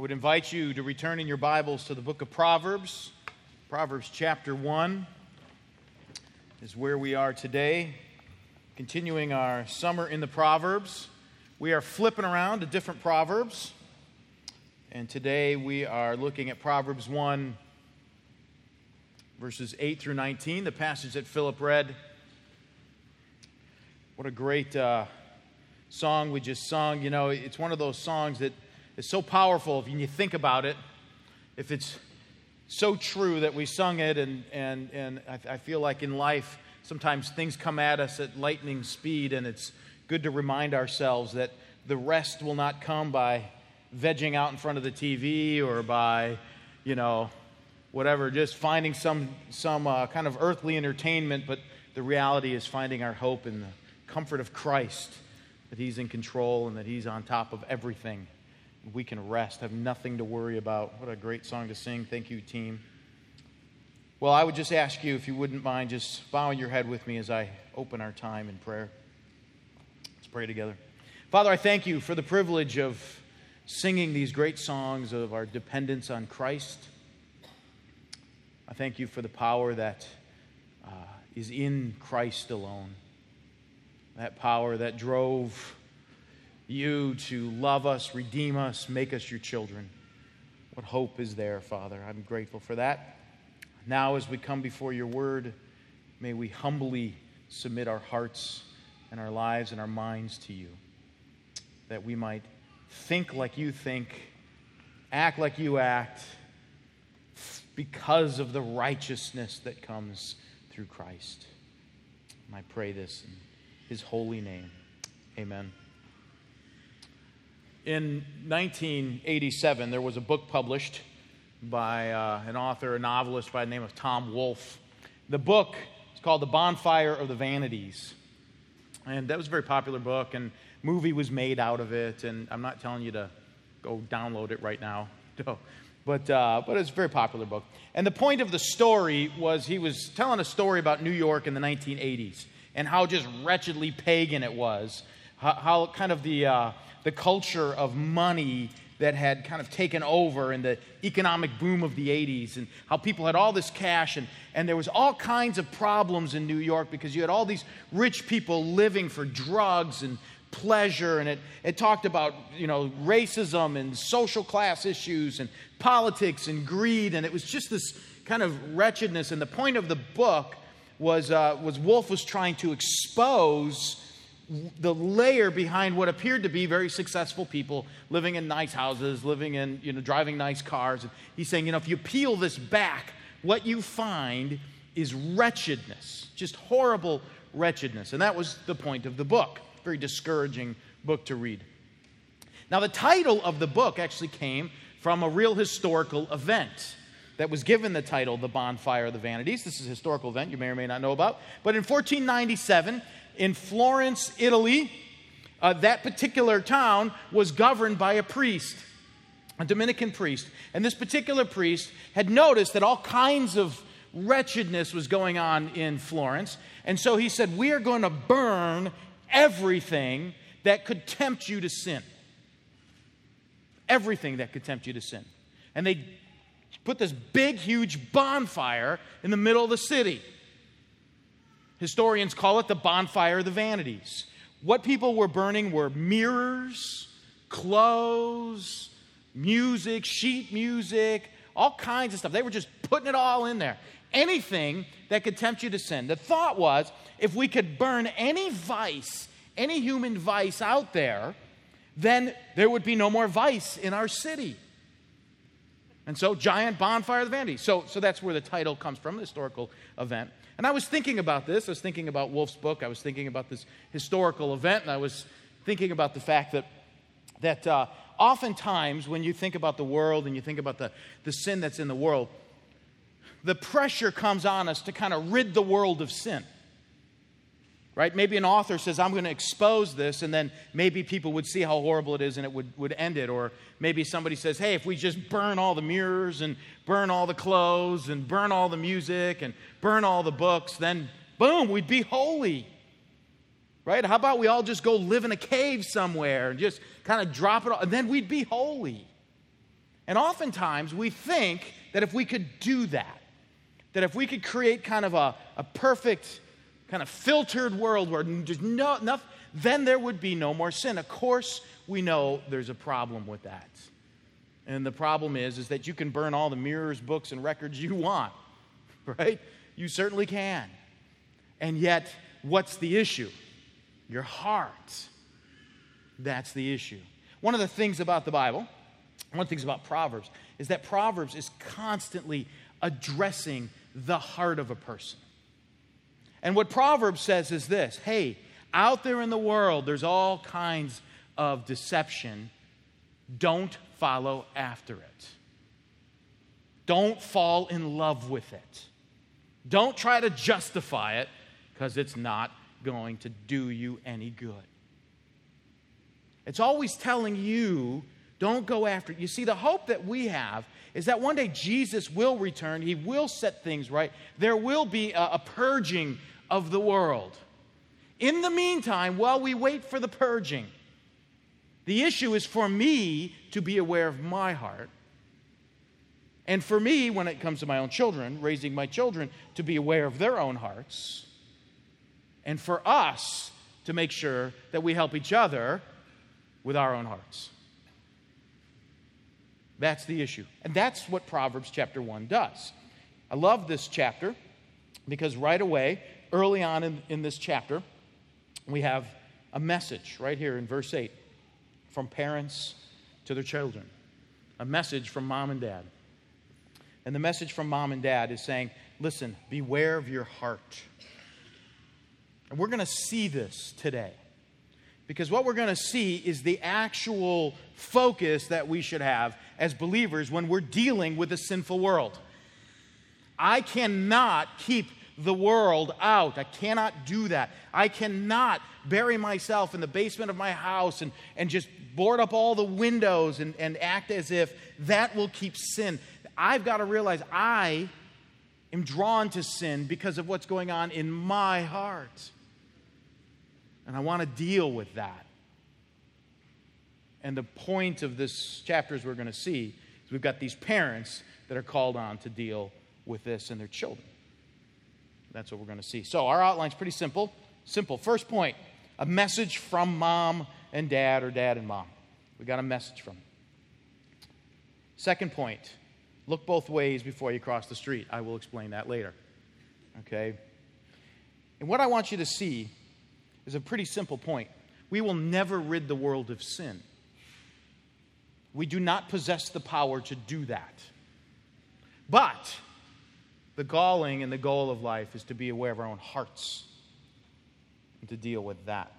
I would invite you to return in your Bibles to the book of Proverbs. Proverbs chapter 1 is where we are today. Continuing our summer in the Proverbs. We are flipping around to different Proverbs. And today we are looking at Proverbs 1, verses 8 through 19, the passage that Philip read. What a great uh, song we just sung. You know, it's one of those songs that is so powerful if you think about it. If it's so true that we sung it, and, and, and I, I feel like in life, sometimes things come at us at lightning speed, and it's good to remind ourselves that the rest will not come by vegging out in front of the TV or by, you know, whatever, just finding some, some uh, kind of earthly entertainment, but the reality is finding our hope in the comfort of Christ, that He's in control and that He's on top of everything we can rest, have nothing to worry about. What a great song to sing. Thank you, team. Well, I would just ask you, if you wouldn't mind, just bowing your head with me as I open our time in prayer. Let's pray together. Father, I thank you for the privilege of singing these great songs of our dependence on Christ. I thank you for the power that uh, is in Christ alone. That power that drove you to love us, redeem us, make us your children. What hope is there, Father? I'm grateful for that. Now, as we come before your word, may we humbly submit our hearts and our lives and our minds to you, that we might think like you think, act like you act, because of the righteousness that comes through Christ. And I pray this in his holy name. Amen. In 1987, there was a book published by uh, an author, a novelist by the name of Tom Wolfe. The book is called The Bonfire of the Vanities. And that was a very popular book, and movie was made out of it. And I'm not telling you to go download it right now. but, uh, but it's a very popular book. And the point of the story was he was telling a story about New York in the 1980s and how just wretchedly pagan it was. How, how kind of the, uh, the culture of money that had kind of taken over in the economic boom of the 80s and how people had all this cash and, and there was all kinds of problems in new york because you had all these rich people living for drugs and pleasure and it, it talked about you know racism and social class issues and politics and greed and it was just this kind of wretchedness and the point of the book was, uh, was wolfe was trying to expose the layer behind what appeared to be very successful people living in nice houses, living in, you know, driving nice cars. And he's saying, you know, if you peel this back, what you find is wretchedness, just horrible wretchedness. And that was the point of the book. Very discouraging book to read. Now, the title of the book actually came from a real historical event that was given the title The Bonfire of the Vanities. This is a historical event you may or may not know about. But in 1497, in Florence, Italy, uh, that particular town was governed by a priest, a Dominican priest. And this particular priest had noticed that all kinds of wretchedness was going on in Florence. And so he said, We are going to burn everything that could tempt you to sin. Everything that could tempt you to sin. And they put this big, huge bonfire in the middle of the city. Historians call it the bonfire of the vanities. What people were burning were mirrors, clothes, music, sheet music, all kinds of stuff. They were just putting it all in there. Anything that could tempt you to sin. The thought was if we could burn any vice, any human vice out there, then there would be no more vice in our city. And so, giant bonfire of the vanities. So, so that's where the title comes from, the historical event. And I was thinking about this. I was thinking about Wolfe's book. I was thinking about this historical event. And I was thinking about the fact that, that uh, oftentimes when you think about the world and you think about the, the sin that's in the world, the pressure comes on us to kind of rid the world of sin right? Maybe an author says, I'm going to expose this, and then maybe people would see how horrible it is and it would, would end it. Or maybe somebody says, hey, if we just burn all the mirrors and burn all the clothes and burn all the music and burn all the books, then boom, we'd be holy. Right? How about we all just go live in a cave somewhere and just kind of drop it all, and then we'd be holy. And oftentimes we think that if we could do that, that if we could create kind of a, a perfect, kind of filtered world where there's no, enough, then there would be no more sin. Of course, we know there's a problem with that. And the problem is, is that you can burn all the mirrors, books, and records you want, right? You certainly can. And yet, what's the issue? Your heart. That's the issue. One of the things about the Bible, one of the things about Proverbs, is that Proverbs is constantly addressing the heart of a person. And what Proverbs says is this hey, out there in the world, there's all kinds of deception. Don't follow after it. Don't fall in love with it. Don't try to justify it because it's not going to do you any good. It's always telling you, don't go after it. You see, the hope that we have is that one day Jesus will return, He will set things right. There will be a, a purging of the world. In the meantime, while we wait for the purging, the issue is for me to be aware of my heart. And for me, when it comes to my own children, raising my children, to be aware of their own hearts. And for us to make sure that we help each other with our own hearts. That's the issue. And that's what Proverbs chapter 1 does. I love this chapter because right away, early on in, in this chapter, we have a message right here in verse 8 from parents to their children. A message from mom and dad. And the message from mom and dad is saying, listen, beware of your heart. And we're going to see this today. Because what we're going to see is the actual focus that we should have as believers when we're dealing with a sinful world. I cannot keep the world out. I cannot do that. I cannot bury myself in the basement of my house and, and just board up all the windows and, and act as if that will keep sin. I've got to realize I am drawn to sin because of what's going on in my heart. And I want to deal with that. And the point of this chapter, as we're going to see, is we've got these parents that are called on to deal with this and their children. That's what we're going to see. So, our outline's pretty simple. Simple. First point a message from mom and dad, or dad and mom. We got a message from them. Second point look both ways before you cross the street. I will explain that later. Okay? And what I want you to see is a pretty simple point. We will never rid the world of sin. We do not possess the power to do that. But the galling and the goal of life is to be aware of our own hearts and to deal with that.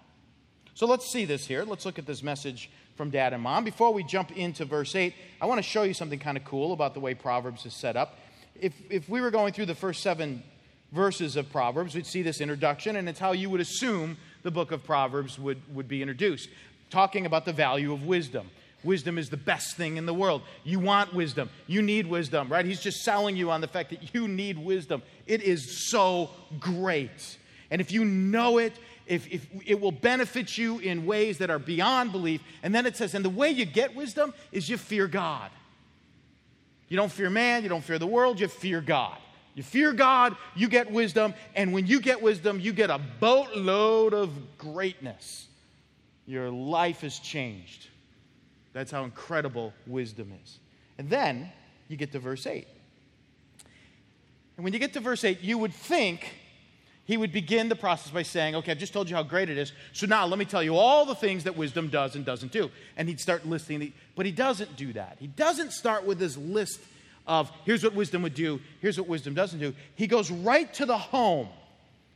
So let's see this here. Let's look at this message from dad and mom. Before we jump into verse 8, I want to show you something kind of cool about the way Proverbs is set up. If, if we were going through the first seven verses of Proverbs, we'd see this introduction, and it's how you would assume the book of Proverbs would, would be introduced, talking about the value of wisdom. Wisdom is the best thing in the world. You want wisdom. You need wisdom, right? He's just selling you on the fact that you need wisdom. It is so great. And if you know it, if, if it will benefit you in ways that are beyond belief. And then it says, and the way you get wisdom is you fear God. You don't fear man, you don't fear the world, you fear God. You fear God, you get wisdom, and when you get wisdom, you get a boatload of greatness. Your life is changed. That's how incredible wisdom is. And then you get to verse 8. And when you get to verse 8, you would think he would begin the process by saying, Okay, I've just told you how great it is. So now let me tell you all the things that wisdom does and doesn't do. And he'd start listing, but he doesn't do that. He doesn't start with this list of here's what wisdom would do, here's what wisdom doesn't do. He goes right to the home.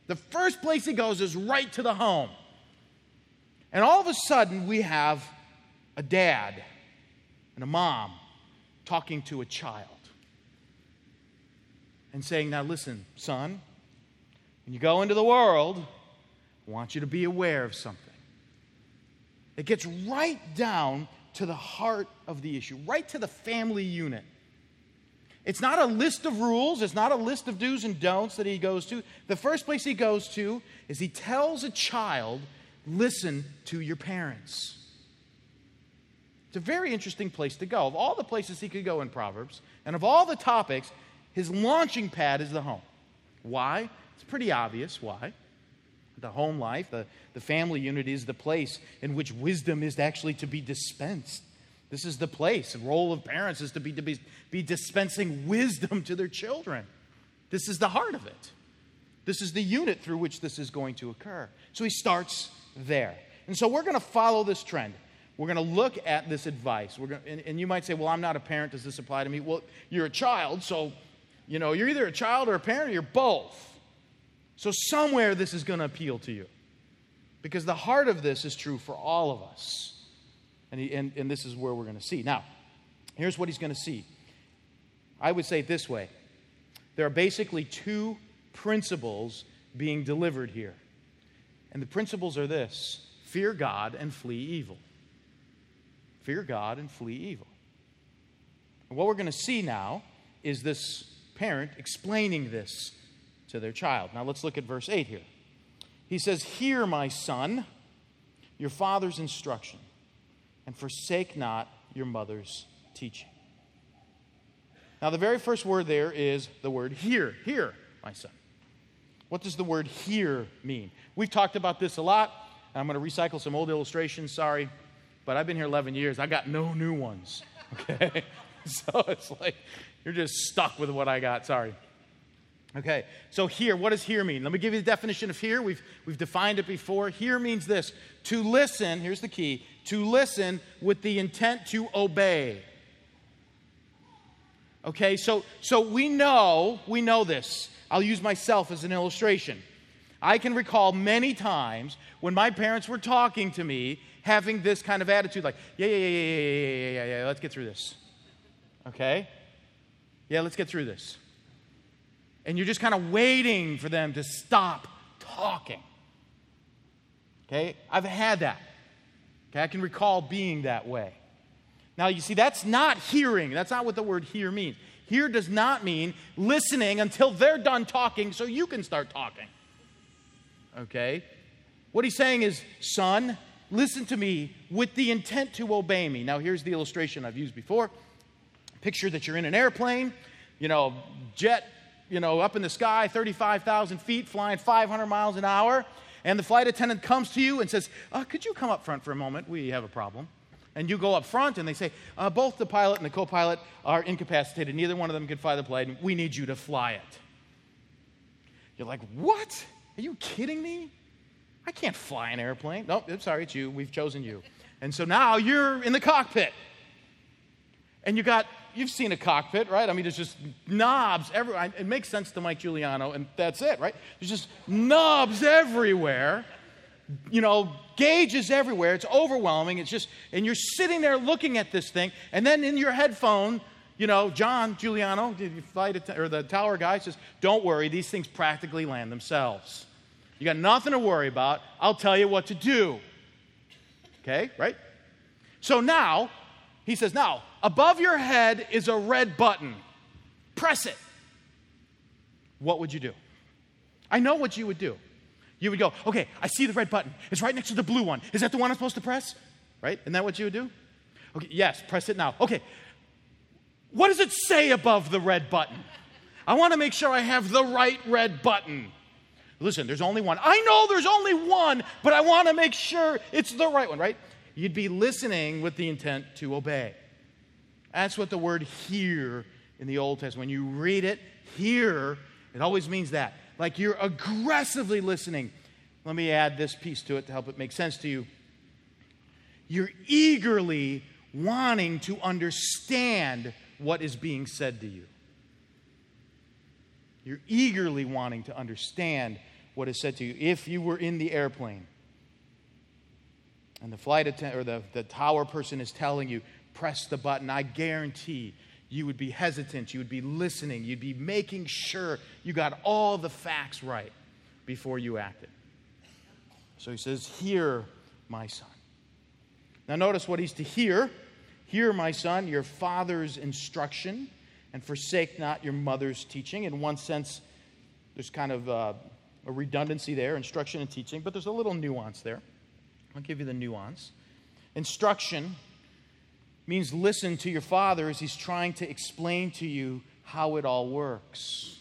The first place he goes is right to the home. And all of a sudden, we have a dad and a mom talking to a child and saying, Now listen, son, when you go into the world, I want you to be aware of something. It gets right down to the heart of the issue, right to the family unit. It's not a list of rules, it's not a list of do's and don'ts that he goes to. The first place he goes to is he tells a child, listen to your parents. It's a very interesting place to go. Of all the places he could go in Proverbs, and of all the topics, his launching pad is the home. Why? It's pretty obvious why. The home life, the, the family unit is the place in which wisdom is actually to be dispensed. This is the place. The role of parents is to be, to be, be dispensing wisdom to their children. This is the heart of it. This is the unit through which this is going to occur. So he starts there. And so we're going to follow this trend. We're going to look at this advice. We're going and, and you might say, well, I'm not a parent. Does this apply to me? Well, you're a child, so, you know, you're either a child or a parent or you're both. So somewhere this is going to appeal to you. Because the heart of this is true for all of us. And, he, and, and this is where we're going to see. Now, here's what he's going to see. I would say it this way there are basically two principles being delivered here. And the principles are this fear God and flee evil. Fear God and flee evil. And what we're going to see now is this parent explaining this to their child. Now let's look at verse 8 here. He says, Hear, my son, your father's instruction, and forsake not your mother's teaching. Now, the very first word there is the word hear. Hear, my son. What does the word hear mean? We've talked about this a lot. I'm going to recycle some old illustrations, sorry. But I've been here 11 years. I got no new ones. Okay? so it's like you're just stuck with what I got. Sorry. Okay, so here, what does here mean? Let me give you the definition of here. We've, we've defined it before. Here means this to listen, here's the key to listen with the intent to obey. Okay, so, so we know, we know this. I'll use myself as an illustration. I can recall many times when my parents were talking to me having this kind of attitude like, yeah, yeah, yeah, yeah, yeah, yeah, yeah, yeah, let's get through this. Okay? Yeah, let's get through this. And you're just kind of waiting for them to stop talking. Okay? I've had that. Okay? I can recall being that way. Now, you see, that's not hearing. That's not what the word hear means. Hear does not mean listening until they're done talking so you can start talking. Okay? What he's saying is, son, listen to me with the intent to obey me. Now, here's the illustration I've used before. Picture that you're in an airplane, you know, jet, you know, up in the sky, 35,000 feet, flying 500 miles an hour, and the flight attendant comes to you and says, uh, Could you come up front for a moment? We have a problem and you go up front and they say, uh, both the pilot and the co pilot are incapacitated. Neither one of them can fly the plane. We need you to fly it. You're like, what? Are you kidding me? I can't fly an airplane. No, nope, I'm sorry, it's you. We've chosen you. And so now you're in the cockpit. And you got, you've seen a cockpit, right? I mean, there's just knobs everywhere. It makes sense to Mike Giuliano, and that's it, right? There's just knobs everywhere you know, gauges everywhere. It's overwhelming. It's just, and you're sitting there looking at this thing, and then in your headphone, you know, John Giuliano, or the tower guy says, "Don't worry, these things practically land themselves. You got nothing to worry about. I'll tell you what to do." Okay, right? So now, he says, "Now, above your head is a red button. Press it." What would you do? I know what you would do. You would go, okay, I see the red button. It's right next to the blue one. Is that the one I'm supposed to press? Right? Isn't that what you would do? Okay, yes, press it now. Okay, what does it say above the red button? I want to make sure I have the right red button. Listen, there's only one. I know there's only one, but I want to make sure it's the right one, right? You'd be listening with the intent to obey. That's what the word hear in the Old Testament. When you read it, hear, it always means that like you're aggressively listening. Let me add this piece to it to help it make sense to you. You're eagerly wanting to understand what is being said to you. You're eagerly wanting to understand what is said to you. If you were in the airplane and the flight attendant or the, the tower person is telling you, press the button, I guarantee you would be hesitant, you would be listening, you'd be making sure you got all the facts right before you acted. So he says, Hear, my son. Now, notice what he's to hear. Hear, my son, your father's instruction, and forsake not your mother's teaching. In one sense, there's kind of uh, a redundancy there instruction and teaching, but there's a little nuance there. I'll give you the nuance. Instruction means listen to your father as he's trying to explain to you how it all works.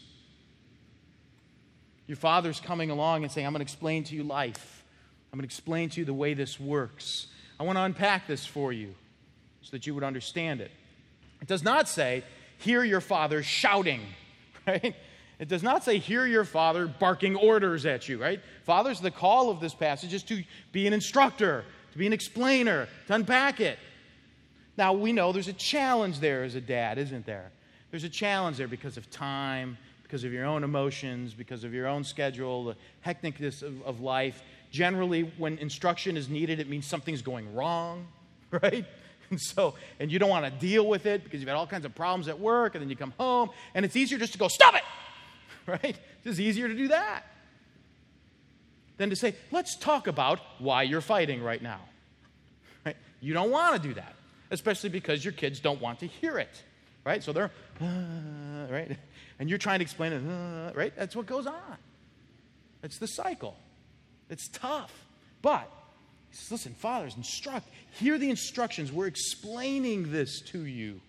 Your father's coming along and saying, I'm going to explain to you life. I'm going to explain to you the way this works. I want to unpack this for you so that you would understand it. It does not say, hear your father shouting, right? It does not say, hear your father barking orders at you, right? Father's the call of this passage is to be an instructor, to be an explainer, to unpack it. Now, we know there's a challenge there as a dad, isn't there? There's a challenge there because of time, because of your own emotions, because of your own schedule, the hecticness of, of life. Generally, when instruction is needed, it means something's going wrong, right? And so, and you don't want to deal with it because you've had all kinds of problems at work, and then you come home, and it's easier just to go, stop it, right? It's easier to do that than to say, let's talk about why you're fighting right now. Right? You don't want to do that especially because your kids don't want to hear it, right? So they're, uh, right? And you're trying to explain it, uh, right? That's what goes on. It's the cycle. It's tough. But, he says, listen, fathers, instruct. Hear the instructions. We're explaining this to you.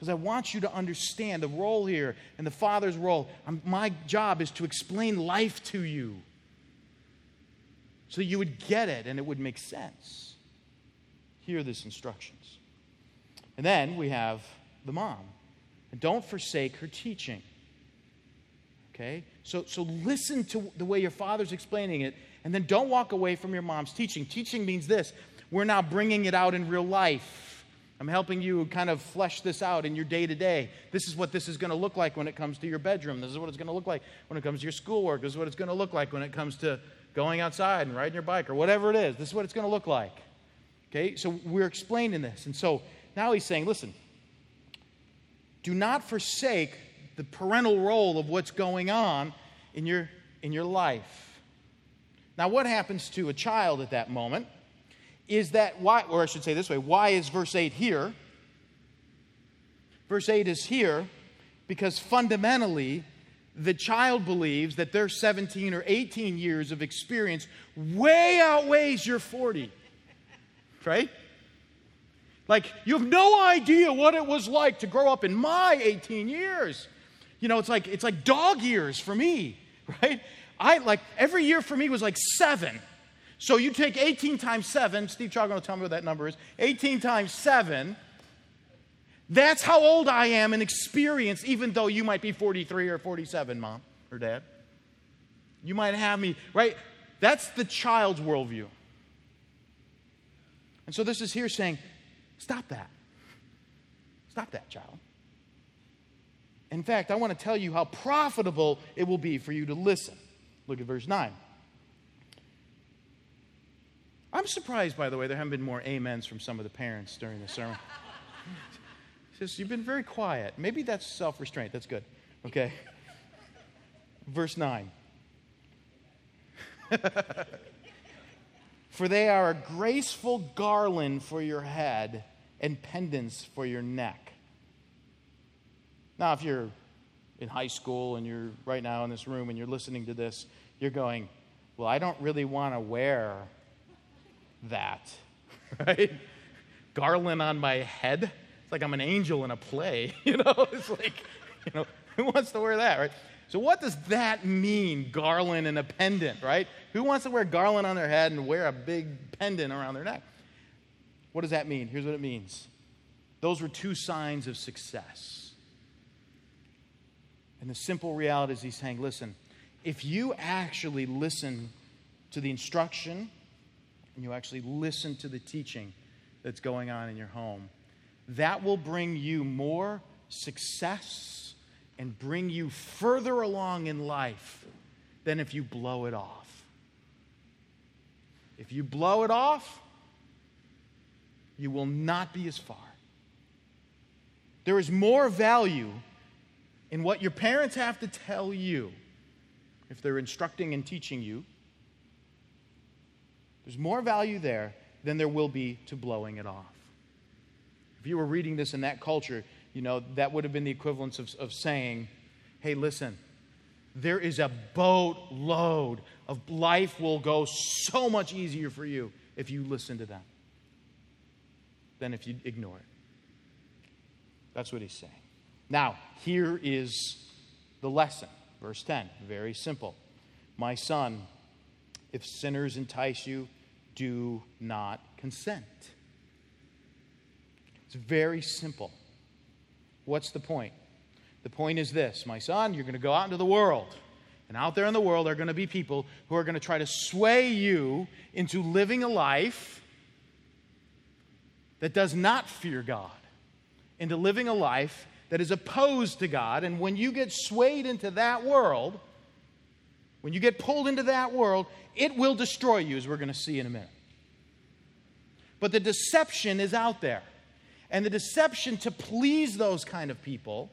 Because I want you to understand the role here and the father's role. I'm, my job is to explain life to you so you would get it and it would make sense hear this instructions. And then we have the mom. And don't forsake her teaching. Okay? So, so listen to the way your father's explaining it, and then don't walk away from your mom's teaching. Teaching means this we're now bringing it out in real life. I'm helping you kind of flesh this out in your day to day. This is what this is going to look like when it comes to your bedroom. This is what it's going to look like when it comes to your schoolwork. This is what it's going to look like when it comes to going outside and riding your bike or whatever it is. This is what it's going to look like. Okay, so we're explaining this. And so now he's saying, listen, do not forsake the parental role of what's going on in your, in your life. Now, what happens to a child at that moment is that why, or I should say this way, why is verse 8 here? Verse 8 is here because fundamentally, the child believes that their 17 or 18 years of experience way outweighs your 40 right? Like, you have no idea what it was like to grow up in my 18 years. You know, it's like, it's like dog years for me, right? I like, every year for me was like seven. So you take 18 times seven, Steve Chogman will tell me what that number is 18 times seven. That's how old I am in experience, even though you might be 43 or 47, mom or dad. You might have me, right? That's the child's worldview. And so this is here saying, stop that. Stop that, child. In fact, I want to tell you how profitable it will be for you to listen. Look at verse 9. I'm surprised, by the way, there haven't been more amens from some of the parents during the sermon. Says, You've been very quiet. Maybe that's self restraint. That's good. Okay. Verse 9. For they are a graceful garland for your head and pendants for your neck. Now, if you're in high school and you're right now in this room and you're listening to this, you're going, Well, I don't really want to wear that, right? Garland on my head. It's like I'm an angel in a play, you know? It's like, you know, who wants to wear that, right? So, what does that mean, garland and a pendant, right? Who wants to wear garland on their head and wear a big pendant around their neck? What does that mean? Here's what it means those were two signs of success. And the simple reality is he's saying, listen, if you actually listen to the instruction and you actually listen to the teaching that's going on in your home, that will bring you more success and bring you further along in life than if you blow it off. If you blow it off, you will not be as far. There is more value in what your parents have to tell you if they're instructing and teaching you. There's more value there than there will be to blowing it off. If you were reading this in that culture, you know, that would have been the equivalence of, of saying, hey, listen, there is a boatload of life will go so much easier for you if you listen to them. than if you ignore it. That's what he's saying. Now, here is the lesson. Verse 10, very simple. My son, if sinners entice you, do not consent. It's very simple. What's the point? The point is this My son, you're going to go out into the world. And out there in the world are going to be people who are going to try to sway you into living a life that does not fear God, into living a life that is opposed to God. And when you get swayed into that world, when you get pulled into that world, it will destroy you, as we're going to see in a minute. But the deception is out there. And the deception to please those kind of people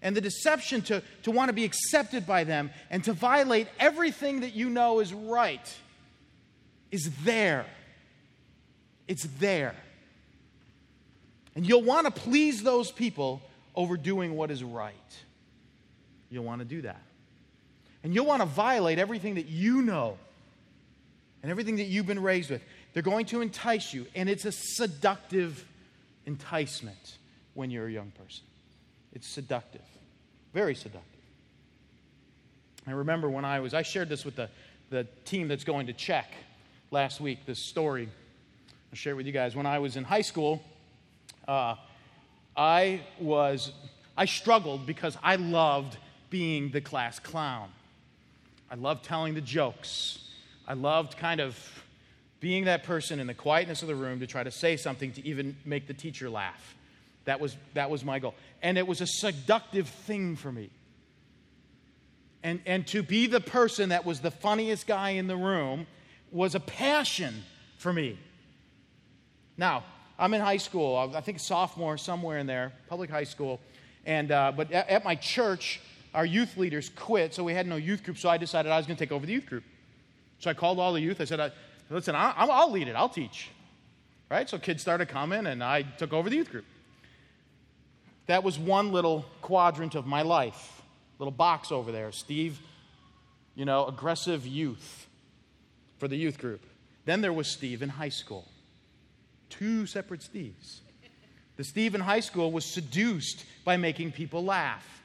and the deception to, to want to be accepted by them and to violate everything that you know is right is there. It's there. And you'll want to please those people over doing what is right. You'll want to do that. And you'll want to violate everything that you know and everything that you've been raised with. They're going to entice you, and it's a seductive enticement when you're a young person. It's seductive. Very seductive. I remember when I was, I shared this with the, the team that's going to check last week, this story. I'll share it with you guys. When I was in high school, uh, I was, I struggled because I loved being the class clown. I loved telling the jokes. I loved kind of being that person in the quietness of the room to try to say something to even make the teacher laugh. That was, that was my goal. And it was a seductive thing for me. And, and to be the person that was the funniest guy in the room was a passion for me. Now, I'm in high school, I think sophomore, somewhere in there, public high school. And, uh, but at, at my church, our youth leaders quit, so we had no youth group, so I decided I was going to take over the youth group. So I called all the youth. I said, listen, I'll lead it, I'll teach. Right? So kids started coming, and I took over the youth group. That was one little quadrant of my life, little box over there. Steve, you know, aggressive youth for the youth group. Then there was Steve in high school. Two separate Steves. The Steve in high school was seduced by making people laugh.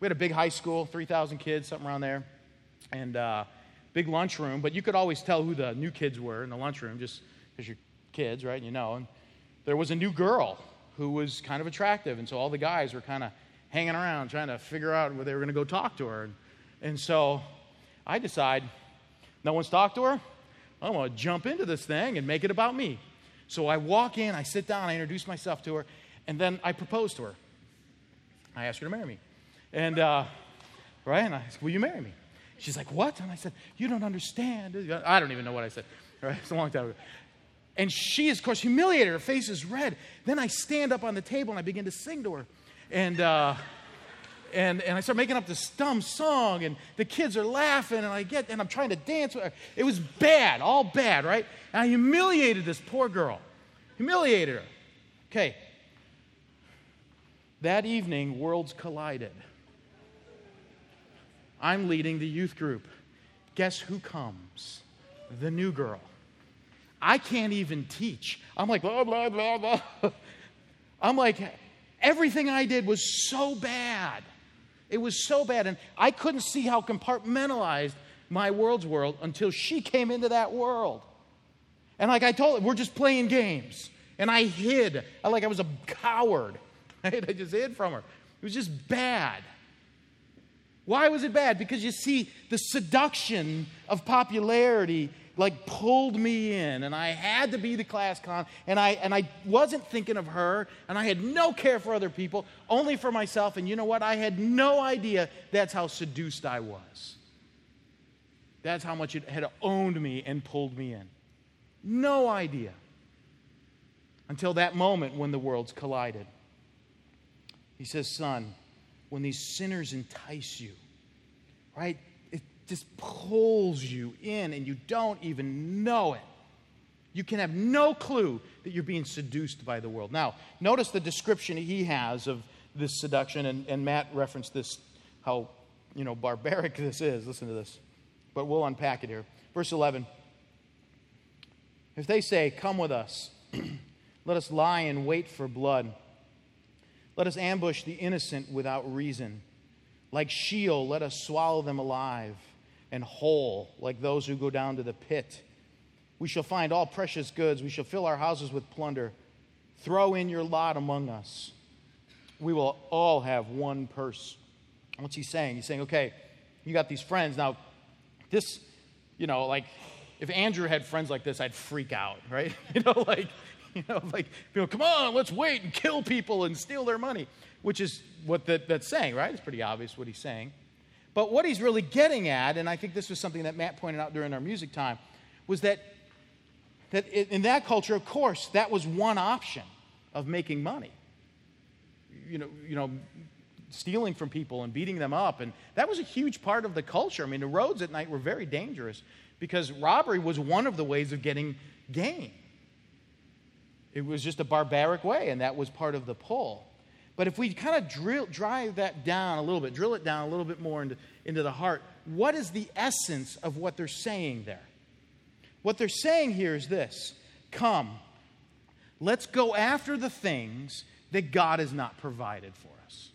We had a big high school, 3,000 kids, something around there, and uh, big lunchroom, but you could always tell who the new kids were in the lunchroom just because you're kids, right? You know. And there was a new girl who was kind of attractive. And so all the guys were kind of hanging around trying to figure out where they were going to go talk to her. And, and so I decide, no one's talked to her. I'm going to jump into this thing and make it about me. So I walk in, I sit down, I introduce myself to her, and then I propose to her. I ask her to marry me. And, uh, right? And I said, Will you marry me? She's like, What? And I said, You don't understand. I don't even know what I said. Right? It's a long time ago. And she is, of course, humiliated. Her face is red. Then I stand up on the table and I begin to sing to her. And, uh, and, and I start making up this dumb song, and the kids are laughing, and I get, and I'm trying to dance with her. It was bad, all bad, right? And I humiliated this poor girl. Humiliated her. Okay. That evening, worlds collided. I'm leading the youth group. Guess who comes? The new girl. I can't even teach. I'm like, blah, blah, blah, blah. I'm like, everything I did was so bad. It was so bad. And I couldn't see how compartmentalized my world's world until she came into that world. And like I told her, we're just playing games. And I hid. I, like I was a coward. I just hid from her. It was just bad. Why was it bad? Because you see, the seduction of popularity like pulled me in and I had to be the class con and I and I wasn't thinking of her and I had no care for other people, only for myself and you know what? I had no idea that's how seduced I was. That's how much it had owned me and pulled me in. No idea. Until that moment when the worlds collided. He says, Son, when these sinners entice you, right? It just pulls you in and you don't even know it. You can have no clue that you're being seduced by the world. Now, notice the description he has of this seduction, and, and Matt referenced this, how you know barbaric this is. Listen to this. But we'll unpack it here. Verse 11. If they say, Come with us, Let us lie in wait for blood. Let us ambush the innocent without reason. Like Sheol, let us swallow them alive, and whole, like those who go down to the pit. We shall find all precious goods. We shall fill our houses with plunder. Throw in your lot among us. We will all have one purse. What's he saying? He's saying, okay, you got these friends. Now, this, you know, like, if Andrew had friends like this, I'd freak out, right? You know, like, you know, like, know, come on, let's wait and kill people and steal their money, which is what that, that's saying, right? It's pretty obvious what he's saying. But what he's really getting at, and I think this was something that Matt pointed out during our music time, was that, that in that culture, of course, that was one option of making money. You know, you know, stealing from people and beating them up. And that was a huge part of the culture. I mean, the roads at night were very dangerous because robbery was one of the ways of getting gain. It was just a barbaric way, and that was part of the pull. But if we kind of drill, drive that down a little bit, drill it down a little bit more into, into the heart, what is the essence of what they're saying there? What they're saying here is this Come, let's go after the things that God has not provided for us.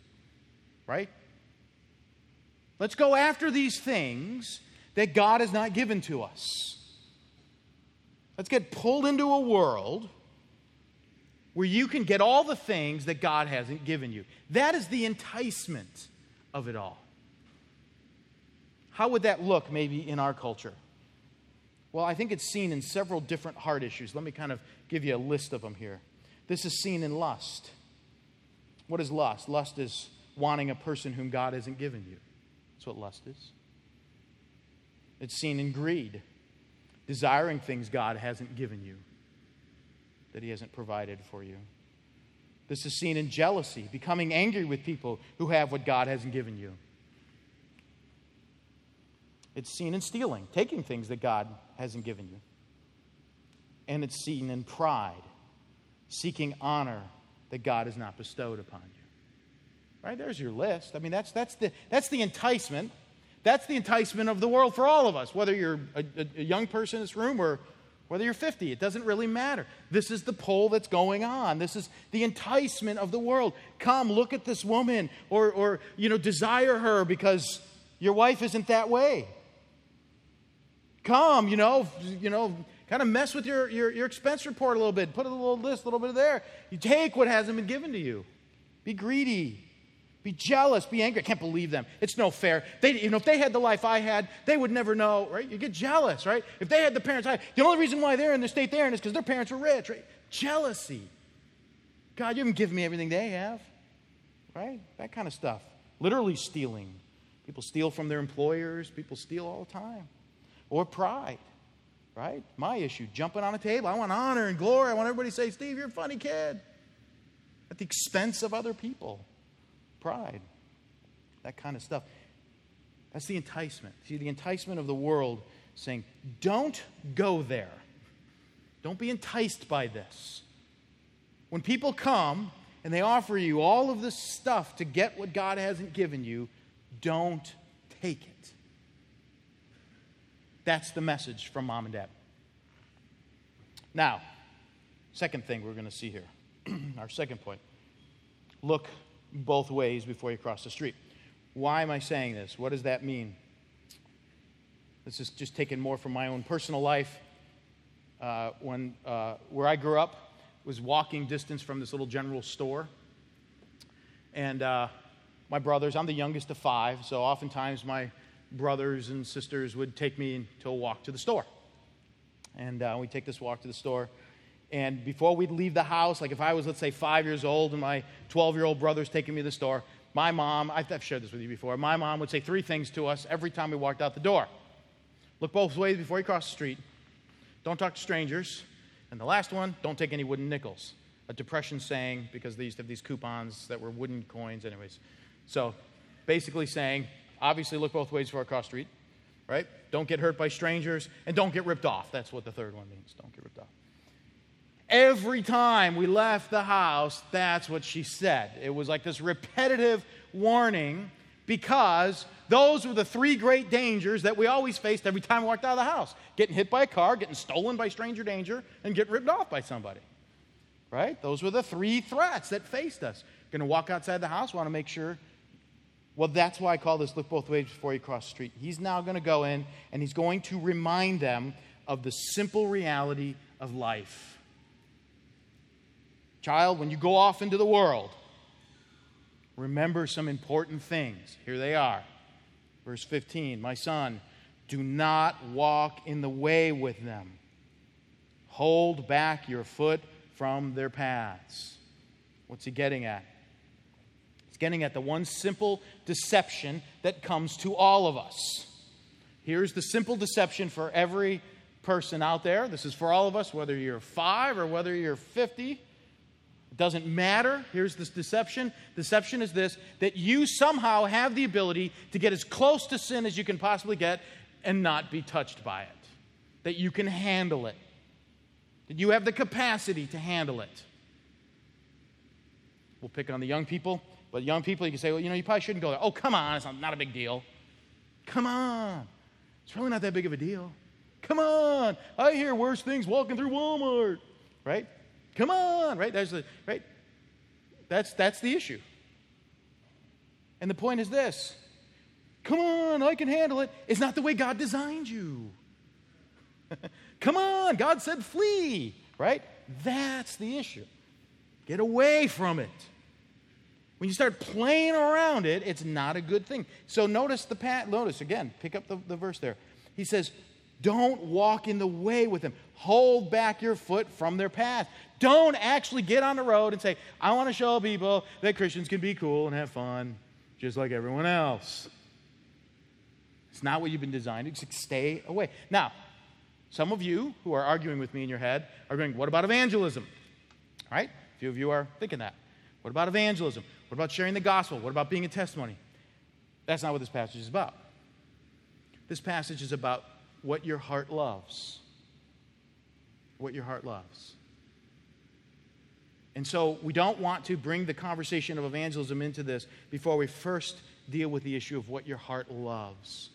Right? Let's go after these things that God has not given to us. Let's get pulled into a world where you can get all the things that God hasn't given you. That is the enticement of it all. How would that look maybe in our culture? Well, I think it's seen in several different heart issues. Let me kind of give you a list of them here. This is seen in lust. What is lust? Lust is wanting a person whom God hasn't given you. That's what lust is. It's seen in greed, desiring things God hasn't given you that He hasn't provided for you. This is seen in jealousy, becoming angry with people who have what God hasn't given you. It's seen in stealing, taking things that God hasn't given you. And it's seen in pride, seeking honor that God has not bestowed upon you. Right? There's your list. I mean, that's, that's, the, that's the enticement. That's the enticement of the world for all of us, whether you're a, a, a young person in this room or whether you're 50, it doesn't really matter. This is the pull that's going on. This is the enticement of the world. Come, look at this woman, or, or you know, desire her because your wife isn't that way. Come, you know, you know, kind of mess with your, your, your expense report a little bit. Put a little this, a little bit of there. You take what hasn't been given to you. Be greedy. Be jealous, be angry. I can't believe them. It's no fair. They, you know, if they had the life I had, they would never know, right? You get jealous, right? If they had the parents I had, the only reason why they're in the state they're in is because their parents were rich, right? Jealousy. God, you haven't given me everything they have, right? That kind of stuff. Literally stealing. People steal from their employers, people steal all the time. Or pride, right? My issue, jumping on a table. I want honor and glory. I want everybody to say, Steve, you're a funny kid. At the expense of other people pride, that kind of stuff. That's the enticement. See, the enticement of the world saying, don't go there. Don't be enticed by this. When people come and they offer you all of this stuff to get what God hasn't given you, don't take it. That's the message from mom and dad. Now, second thing we're going to see here, our second point look both ways before you cross the street. Why am I saying this? What does that mean? This is just taken more from my own personal life. Uh, when uh, where I grew up was walking distance from this little general store, and uh, my brothers. I'm the youngest of five, so oftentimes my brothers and sisters would take me to a walk to the store, and uh, we take this walk to the store. And before we'd leave the house, like if I was, let's say, five years old and my 12 year old brother's taking me to the store, my mom, I've shared this with you before, my mom would say three things to us every time we walked out the door look both ways before you cross the street, don't talk to strangers, and the last one, don't take any wooden nickels. A depression saying because they used to have these coupons that were wooden coins, anyways. So basically saying, obviously look both ways before I cross the street, right? Don't get hurt by strangers, and don't get ripped off. That's what the third one means. Don't get ripped off. Every time we left the house, that's what she said. It was like this repetitive warning because those were the three great dangers that we always faced every time we walked out of the house getting hit by a car, getting stolen by stranger danger, and getting ripped off by somebody. right? Those were the three threats that faced us. Going to walk outside the house, want to make sure. Well, that's why I call this look both ways before you cross the street. He's now going to go in and he's going to remind them of the simple reality of life. Child, when you go off into the world, remember some important things. Here they are. Verse 15 My son, do not walk in the way with them. Hold back your foot from their paths. What's he getting at? He's getting at the one simple deception that comes to all of us. Here's the simple deception for every person out there. This is for all of us, whether you're five or whether you're 50. Doesn't matter. Here's this deception. Deception is this that you somehow have the ability to get as close to sin as you can possibly get and not be touched by it. That you can handle it. That you have the capacity to handle it. We'll pick on the young people, but young people, you can say, well, you know, you probably shouldn't go there. Oh, come on, it's not a big deal. Come on. It's really not that big of a deal. Come on. I hear worse things walking through Walmart. Right? Come on. Right? There's the right. That's that's the issue. And the point is this. Come on, I can handle it. It's not the way God designed you. Come on, God said flee, right? That's the issue. Get away from it. When you start playing around it, it's not a good thing. So notice the pat. Notice again. Pick up the, the verse there. He says, "Don't walk in the way with them. Hold back your foot from their path. Don't actually get on the road and say, I want to show people that Christians can be cool and have fun, just like everyone else." It's not what you've been designed to. Stay away. Now, some of you who are arguing with me in your head are going, What about evangelism? Right? A few of you are thinking that. What about evangelism? What about sharing the gospel? What about being a testimony? That's not what this passage is about. This passage is about what your heart loves. What your heart loves. And so we don't want to bring the conversation of evangelism into this before we first deal with the issue of what your heart loves.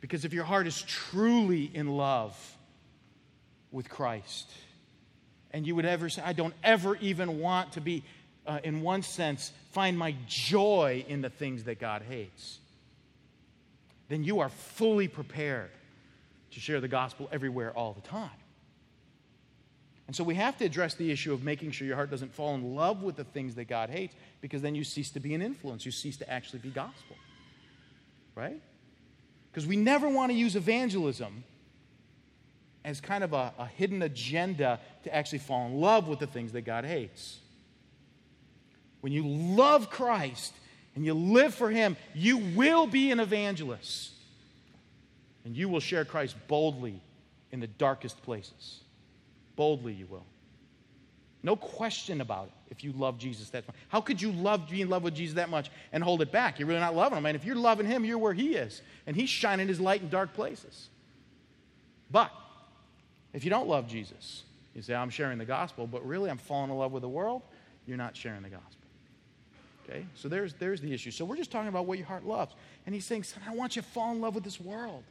Because if your heart is truly in love with Christ, and you would ever say, I don't ever even want to be, uh, in one sense, find my joy in the things that God hates, then you are fully prepared to share the gospel everywhere all the time. And so we have to address the issue of making sure your heart doesn't fall in love with the things that God hates, because then you cease to be an influence. You cease to actually be gospel. Right? Because we never want to use evangelism as kind of a, a, hidden agenda to actually fall in love with the things that God hates. When you love Christ and you live for Him, you will be an evangelist. And you will share Christ boldly in the darkest places. Boldly, you will. No question about it if you love Jesus that much. How could you love be in love with Jesus that much and hold it back? You're really not loving him. And if you're loving him, you're where he is. And he's shining his light in dark places. But if you don't love Jesus, you say, I'm sharing the gospel, but really I'm falling in love with the world, you're not sharing the gospel. Okay? So there's, there's the issue. So we're just talking about what your heart loves. And he's saying, Son, I want you to fall in love with this world.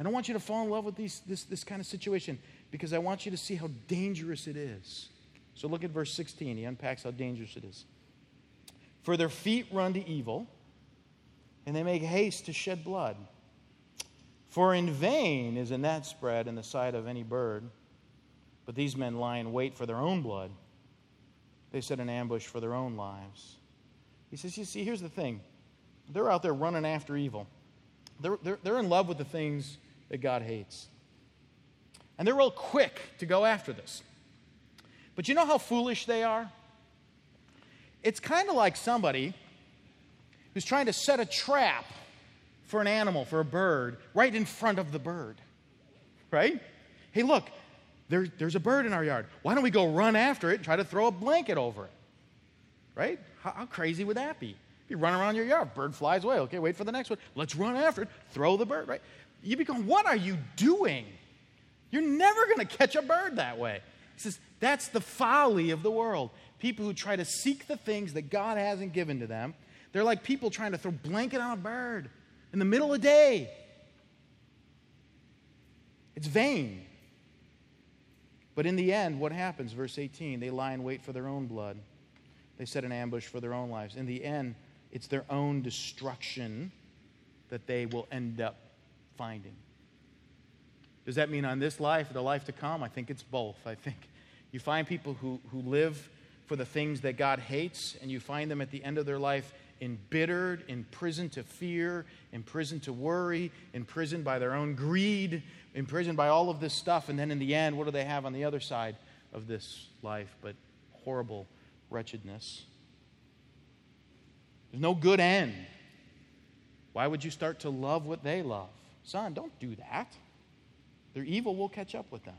I don't want you to fall in love with these, this, this kind of situation because I want you to see how dangerous it is. So look at verse 16. He unpacks how dangerous it is. For their feet run to evil, and they make haste to shed blood. For in vain is a net spread in the sight of any bird, but these men lie in wait for their own blood. They set an ambush for their own lives. He says, You see, here's the thing they're out there running after evil, they're, they're, they're in love with the things that God hates. And they're real quick to go after this. But you know how foolish they are? It's kind of like somebody who's trying to set a trap for an animal, for a bird, right in front of the bird. Right? Hey, look, there, there's a bird in our yard. Why don't we go run after it and try to throw a blanket over it? Right? How, how crazy would that be? You run around your yard, bird flies away. Okay, wait for the next one. Let's run after it, throw the bird, right? You'd be going, what are you doing? You're never going to catch a bird that way. He says, that's the folly of the world. People who try to seek the things that God hasn't given to them, they're like people trying to throw blanket on a bird in the middle of the day. It's vain. But in the end, what happens? Verse 18 they lie in wait for their own blood, they set an ambush for their own lives. In the end, it's their own destruction that they will end up finding. Does that mean on this life the life to come? I think it's both. I think you find people who, who live for the things that God hates, and you find them at the end of their life embittered, imprisoned to fear, imprisoned to worry, imprisoned by their own greed, imprisoned by all of this stuff. And then in the end, what do they have on the other side of this life but horrible wretchedness? There's no good end. Why would you start to love what they love? Son, don't do that. Their evil will catch up with them.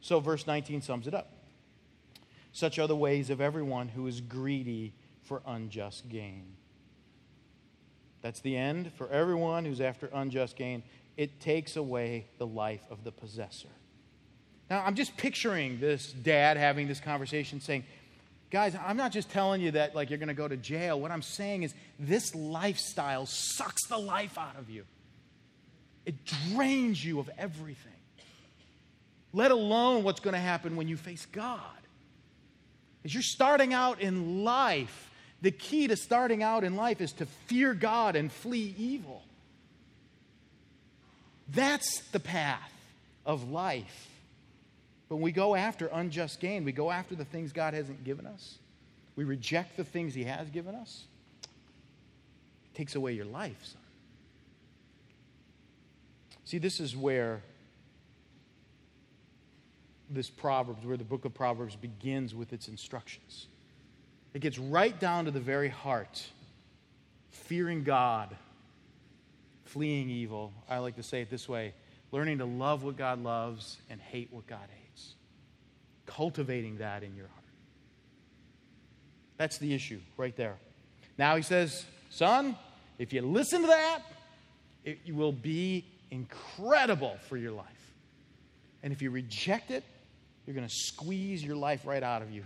So, verse 19 sums it up. Such are the ways of everyone who is greedy for unjust gain. That's the end for everyone who's after unjust gain. It takes away the life of the possessor. Now, I'm just picturing this dad having this conversation saying, Guys, I'm not just telling you that like you're going to go to jail. What I'm saying is this lifestyle sucks the life out of you. It drains you of everything. Let alone what's going to happen when you face God. As you're starting out in life, the key to starting out in life is to fear God and flee evil. That's the path of life. But when we go after unjust gain, we go after the things God hasn't given us, we reject the things He has given us, it takes away your life, son. See, this is where this Proverbs, where the book of Proverbs begins with its instructions. It gets right down to the very heart fearing God, fleeing evil. I like to say it this way learning to love what God loves and hate what God hates. Cultivating that in your heart. That's the issue right there. Now he says, Son, if you listen to that, it will be incredible for your life. And if you reject it, you're going to squeeze your life right out of you.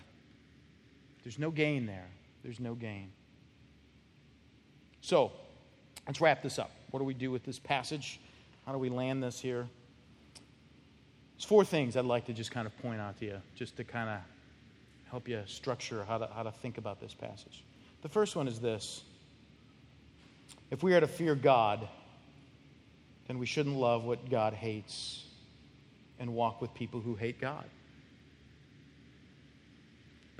There's no gain there. There's no gain. So, let's wrap this up. What do we do with this passage? How do we land this here? There's four things I'd like to just kind of point out to you, just to kind of help you structure how to, how to think about this passage. The first one is this If we are to fear God, then we shouldn't love what God hates and walk with people who hate God.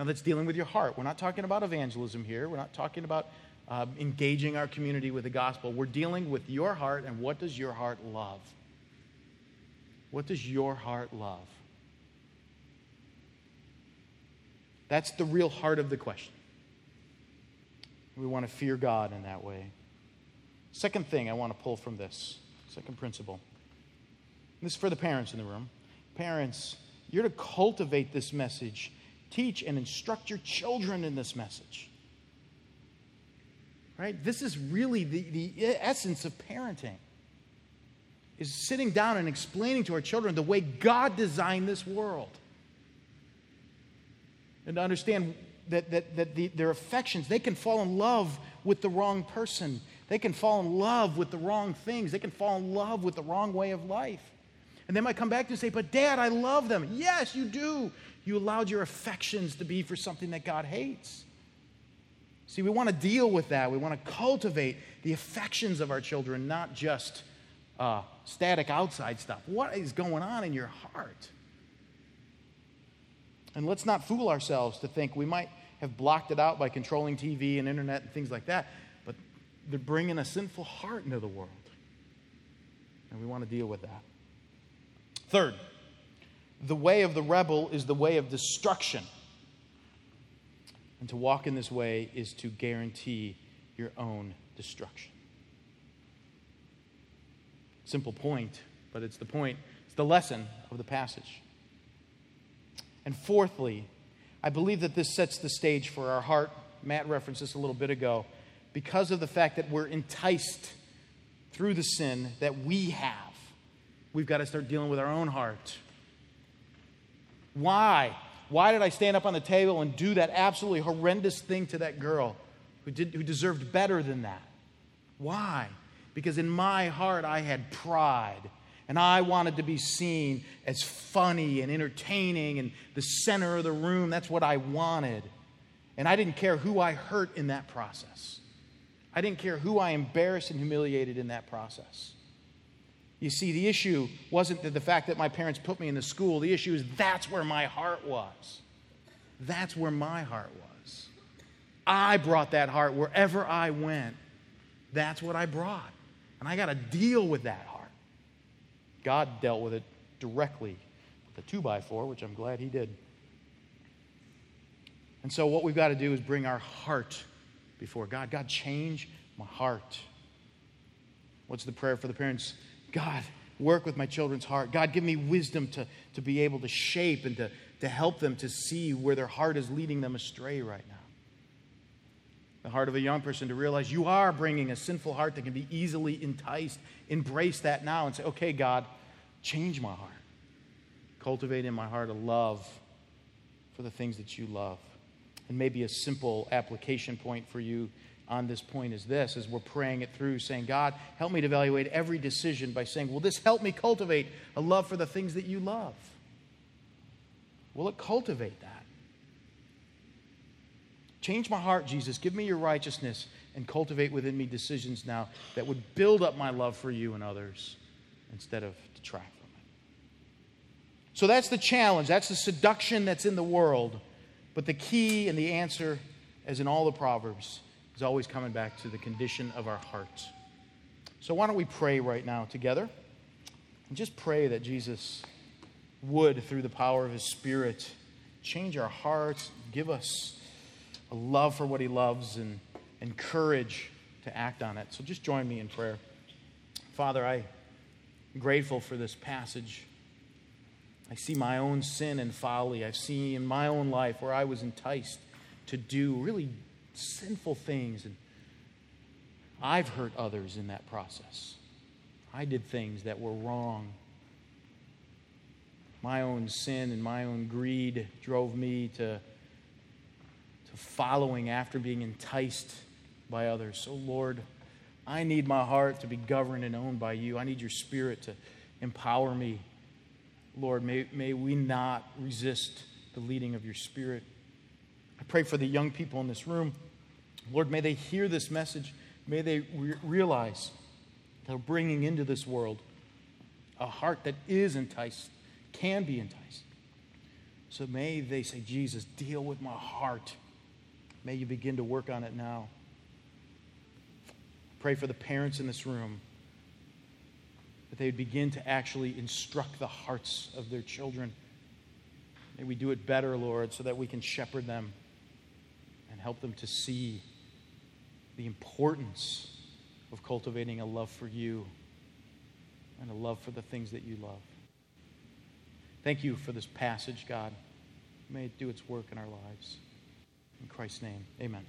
Now, that's dealing with your heart. We're not talking about evangelism here. We're not talking about uh, engaging our community with the gospel. We're dealing with your heart and what does your heart love? What does your heart love? That's the real heart of the question. We want to fear God in that way. Second thing I want to pull from this, second principle. This is for the parents in the room. Parents, you're to cultivate this message teach and instruct your children in this message. Right? This is really the, the essence of parenting. Is sitting down and explaining to our children the way God designed this world. And to understand that, that, that the, their affections, they can fall in love with the wrong person. They can fall in love with the wrong things. They can fall in love with the wrong way of life. And they might come back to you and say, But dad, I love them. Yes, you do. You allowed your affections to be for something that God hates. See, we want to deal with that. We want to cultivate the affections of our children, not just uh, static outside stuff. What is going on in your heart? And let's not fool ourselves to think we might have blocked it out by controlling TV and internet and things like that, but they're bringing a sinful heart into the world. And we want to deal with that. Third, the way of the rebel is the way of destruction. And to walk in this way is to guarantee your own destruction. Simple point, but it's the point, it's the lesson of the passage. And fourthly, I believe that this sets the stage for our heart. Matt referenced this a little bit ago. Because of the fact that we're enticed through the sin that we have, we've got to start dealing with our own heart why? Why did I stand up on the table and do that absolutely horrendous thing to that girl who, did, who deserved better than that? Why? Because in my heart I had pride And I wanted to be seen as funny and entertaining and the center of the room. That's what I wanted. And I didn't care who I hurt in that process. I didn't care who I embarrassed and humiliated in that process. You see, the issue wasn't that the fact that my parents put me in the school. The issue is that's where my heart was. That's where my heart was. I brought that heart wherever I went. That's what I brought. And I got to deal with that heart. God dealt with it directly with a two by four, which I'm glad He did. And so, what we've got to do is bring our heart before God. God, change my heart. What's the prayer for the parents? God, work with my children's heart. God, give me wisdom to, to be able to shape and to, to help them to see where their heart is leading them astray right now. The heart of a young person to realize you are bringing a sinful heart that can be easily enticed. Embrace that now and say, okay, God, change my heart. Cultivate in my heart a love for the things that you love. And maybe a simple application point for you on this point is this as we're praying it through, saying, God, help me to evaluate every decision by saying, Will this help me cultivate a love for the things that you love? Will it cultivate that? Change my heart, Jesus. Give me your righteousness and cultivate within me decisions now that would build up my love for you and others instead of detract from it. So that's the challenge. That's the seduction that's in the world. But the key and the answer, as in all the Proverbs, is always coming back to the condition of our hearts. So why don't we pray right now together? And just pray that Jesus would, through the power of his Spirit, change our hearts, give us a love for what he loves, and, and courage to act on it. So just join me in prayer. Father, I'm grateful for this passage. I see my own sin and folly. I've seen in my own life where I was enticed to do really sinful things, and I've hurt others in that process. I did things that were wrong. My own sin and my own greed drove me to, to following after being enticed by others. So, Lord, I need my heart to be governed and owned by you. I need your spirit to empower me Lord, may, may we not resist the leading of your Spirit. I pray for the young people in this room. Lord, may they hear this message. May they re- realize they're bringing into this world a heart that is enticed, can be enticed. So may they say, Jesus, deal with my heart. May you begin to work on it now. Pray for the parents in this room that they would begin to actually instruct the hearts of their children. May we do it better, Lord, so that we can shepherd them and help them to see the importance of cultivating a love for you and a love for the things that you love. Thank you for this passage, God. May it do its work in our lives. In Christ's name, amen.